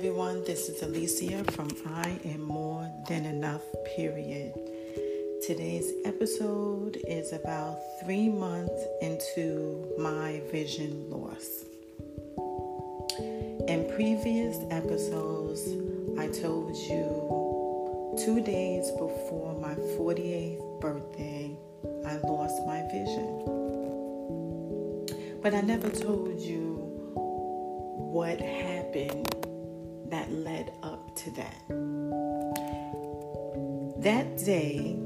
everyone. This is Alicia from I Am More Than Enough, period. Today's episode is about three months into my vision loss. In previous episodes, I told you two days before my 48th birthday, I lost my vision. But I never told you what happened that led up to that. That day,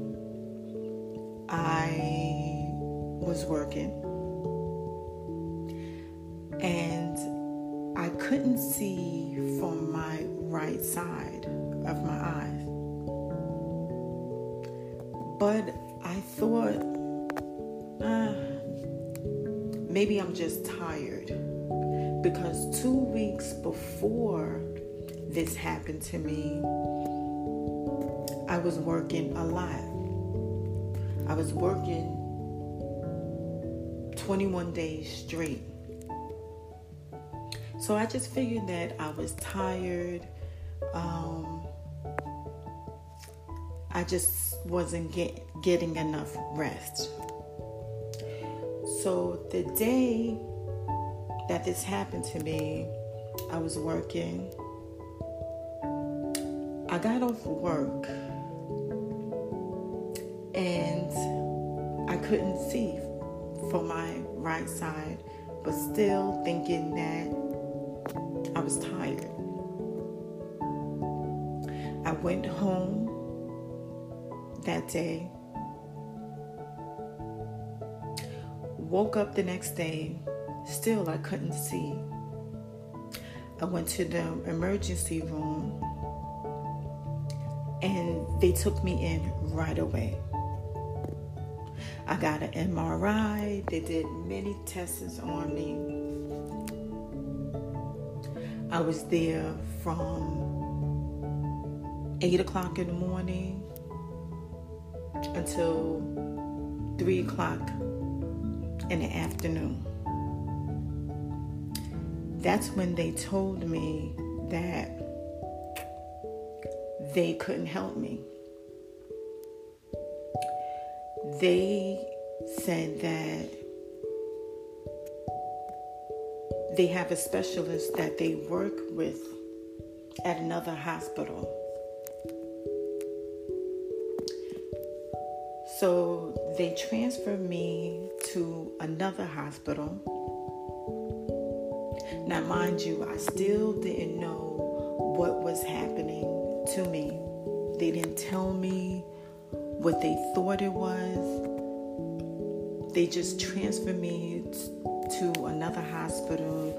I was working and I couldn't see from my right side of my eyes. But I thought, uh, maybe I'm just tired because two weeks before this happened to me, I was working a lot. I was working 21 days straight. So I just figured that I was tired. Um, I just wasn't get, getting enough rest. So the day that this happened to me, I was working. I got off work and I couldn't see for my right side, but still thinking that I was tired. I went home that day, woke up the next day Still, I couldn't see. I went to the emergency room and they took me in right away. I got an MRI, they did many tests on me. I was there from 8 o'clock in the morning until 3 o'clock in the afternoon that's when they told me that they couldn't help me. They said that they have a specialist that they work with at another hospital. So they transferred me to another hospital now, mind you, I still didn't know what was happening to me. They didn't tell me what they thought it was. They just transferred me to another hospital,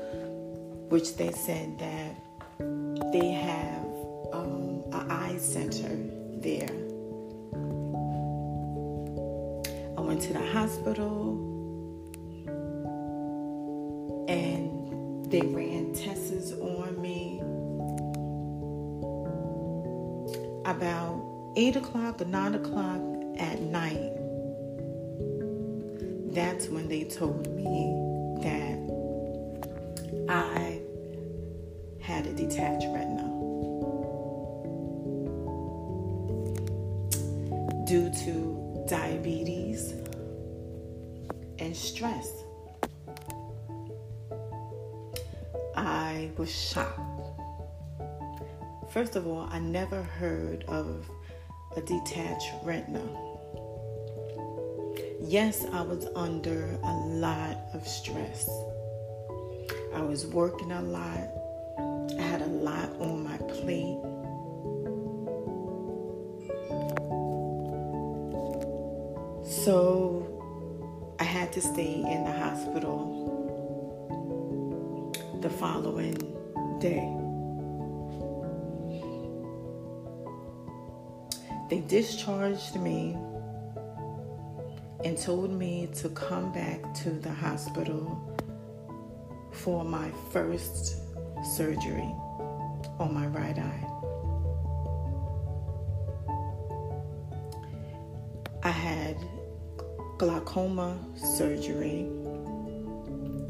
which they said that they have um, an eye center there. I went to the hospital 8 o'clock or 9 o'clock at night. That's when they told me that I had a detached retina. Due to diabetes and stress. I was shocked. First of all, I never heard of a detached retina. Yes, I was under a lot of stress. I was working a lot. I had a lot on my plate. So I had to stay in the hospital the following day. They discharged me and told me to come back to the hospital for my first surgery on my right eye. I had glaucoma surgery.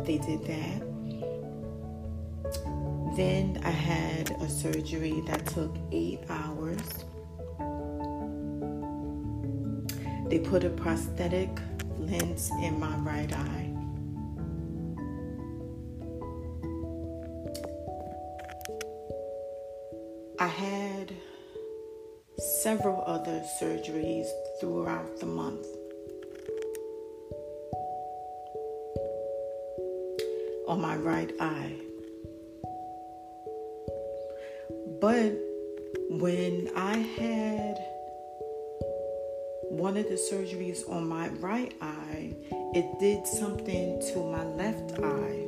They did that. Then I had a surgery that took eight hours. They put a prosthetic lens in my right eye. I had several other surgeries throughout the month. On my right eye. But when I had one of the surgeries on my right eye, it did something to my left eye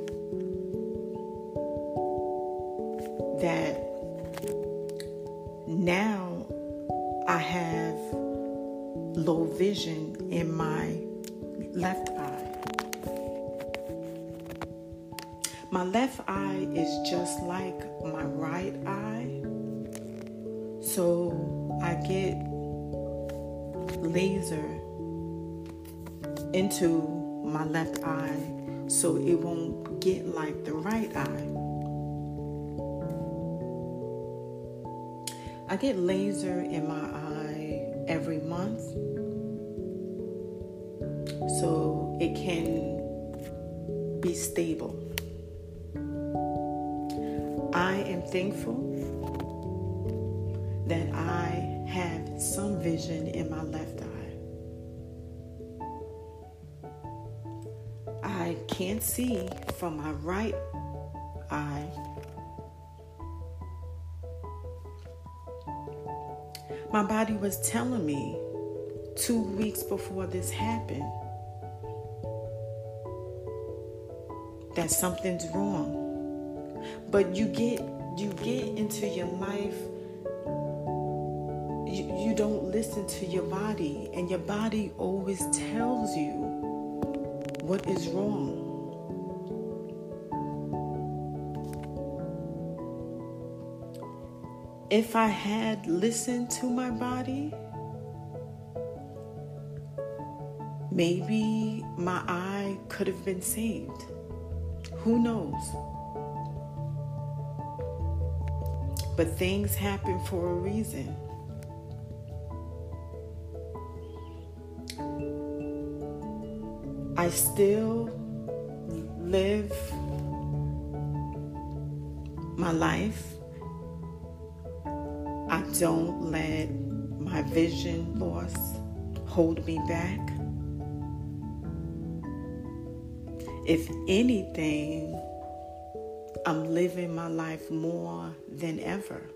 that now I have low vision in my left eye. My left eye is just like my right eye. So I get laser into my left eye so it won't get like the right eye. I get laser in my eye every month so it can be stable. I am thankful that I have some vision in my left eye. I can't see from my right eye My body was telling me two weeks before this happened that something's wrong. But you get you get into your life you, don't listen to your body and your body always tells you what is wrong. If I had listened to my body, maybe my eye could have been saved. Who knows? But things happen for a reason. I still live my life I don't let my vision loss hold me back. If anything, I'm living my life more than ever.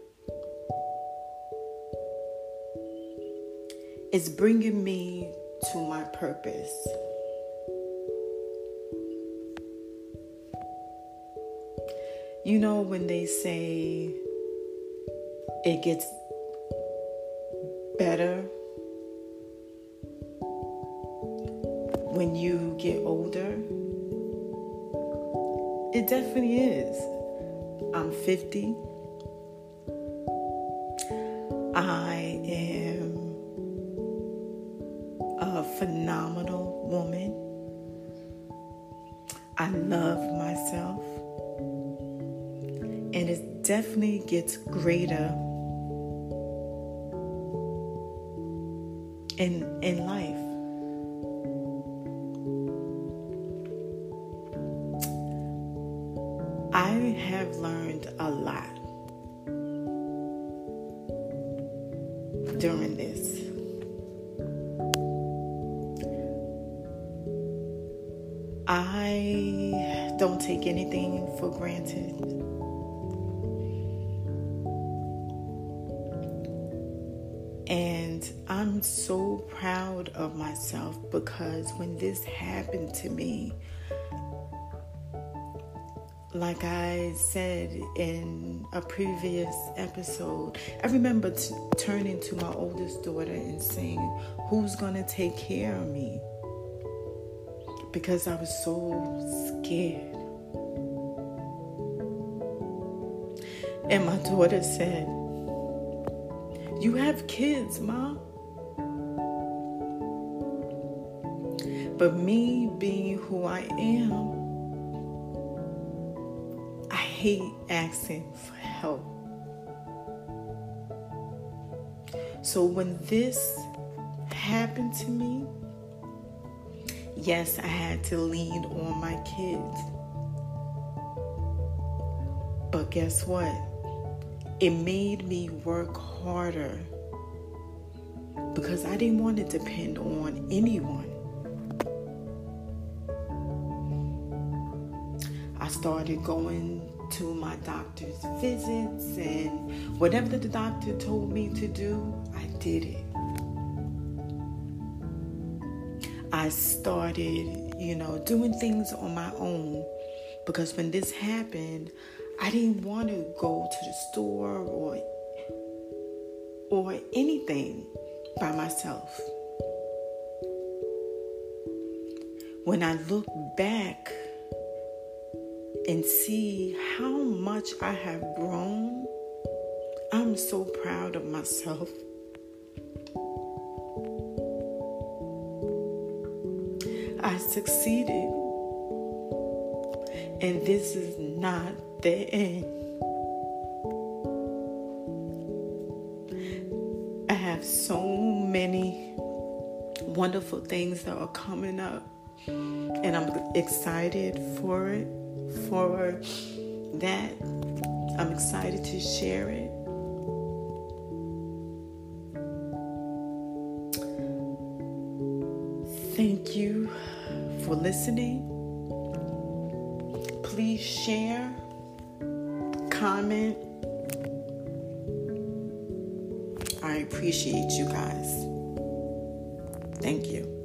It's bringing me to my purpose. You know, when they say it gets better when you get older. It definitely is. I'm 50. I am a phenomenal woman. I love myself. And it definitely gets greater in in life. I have learned a lot during this. I don't take anything for granted. And I'm so proud of myself because when this happened to me, like I said in a previous episode, I remember t- turning to my oldest daughter and saying, Who's going to take care of me? Because I was so scared. And my daughter said, you have kids, Mom. But me being who I am, I hate asking for help. So when this happened to me, yes, I had to lean on my kids. But guess what? It made me work harder because I didn't want to depend on anyone. I started going to my doctor's visits, and whatever the doctor told me to do, I did it. I started, you know, doing things on my own because when this happened, I didn't want to go to the store or or anything by myself. When I look back and see how much I have grown, I'm so proud of myself. I succeeded, and this is not the end. Eh. I have so many wonderful things that are coming up, and I'm excited for it for that. I'm excited to share it. Thank you for listening. Please share, comment. I appreciate you guys. Thank you.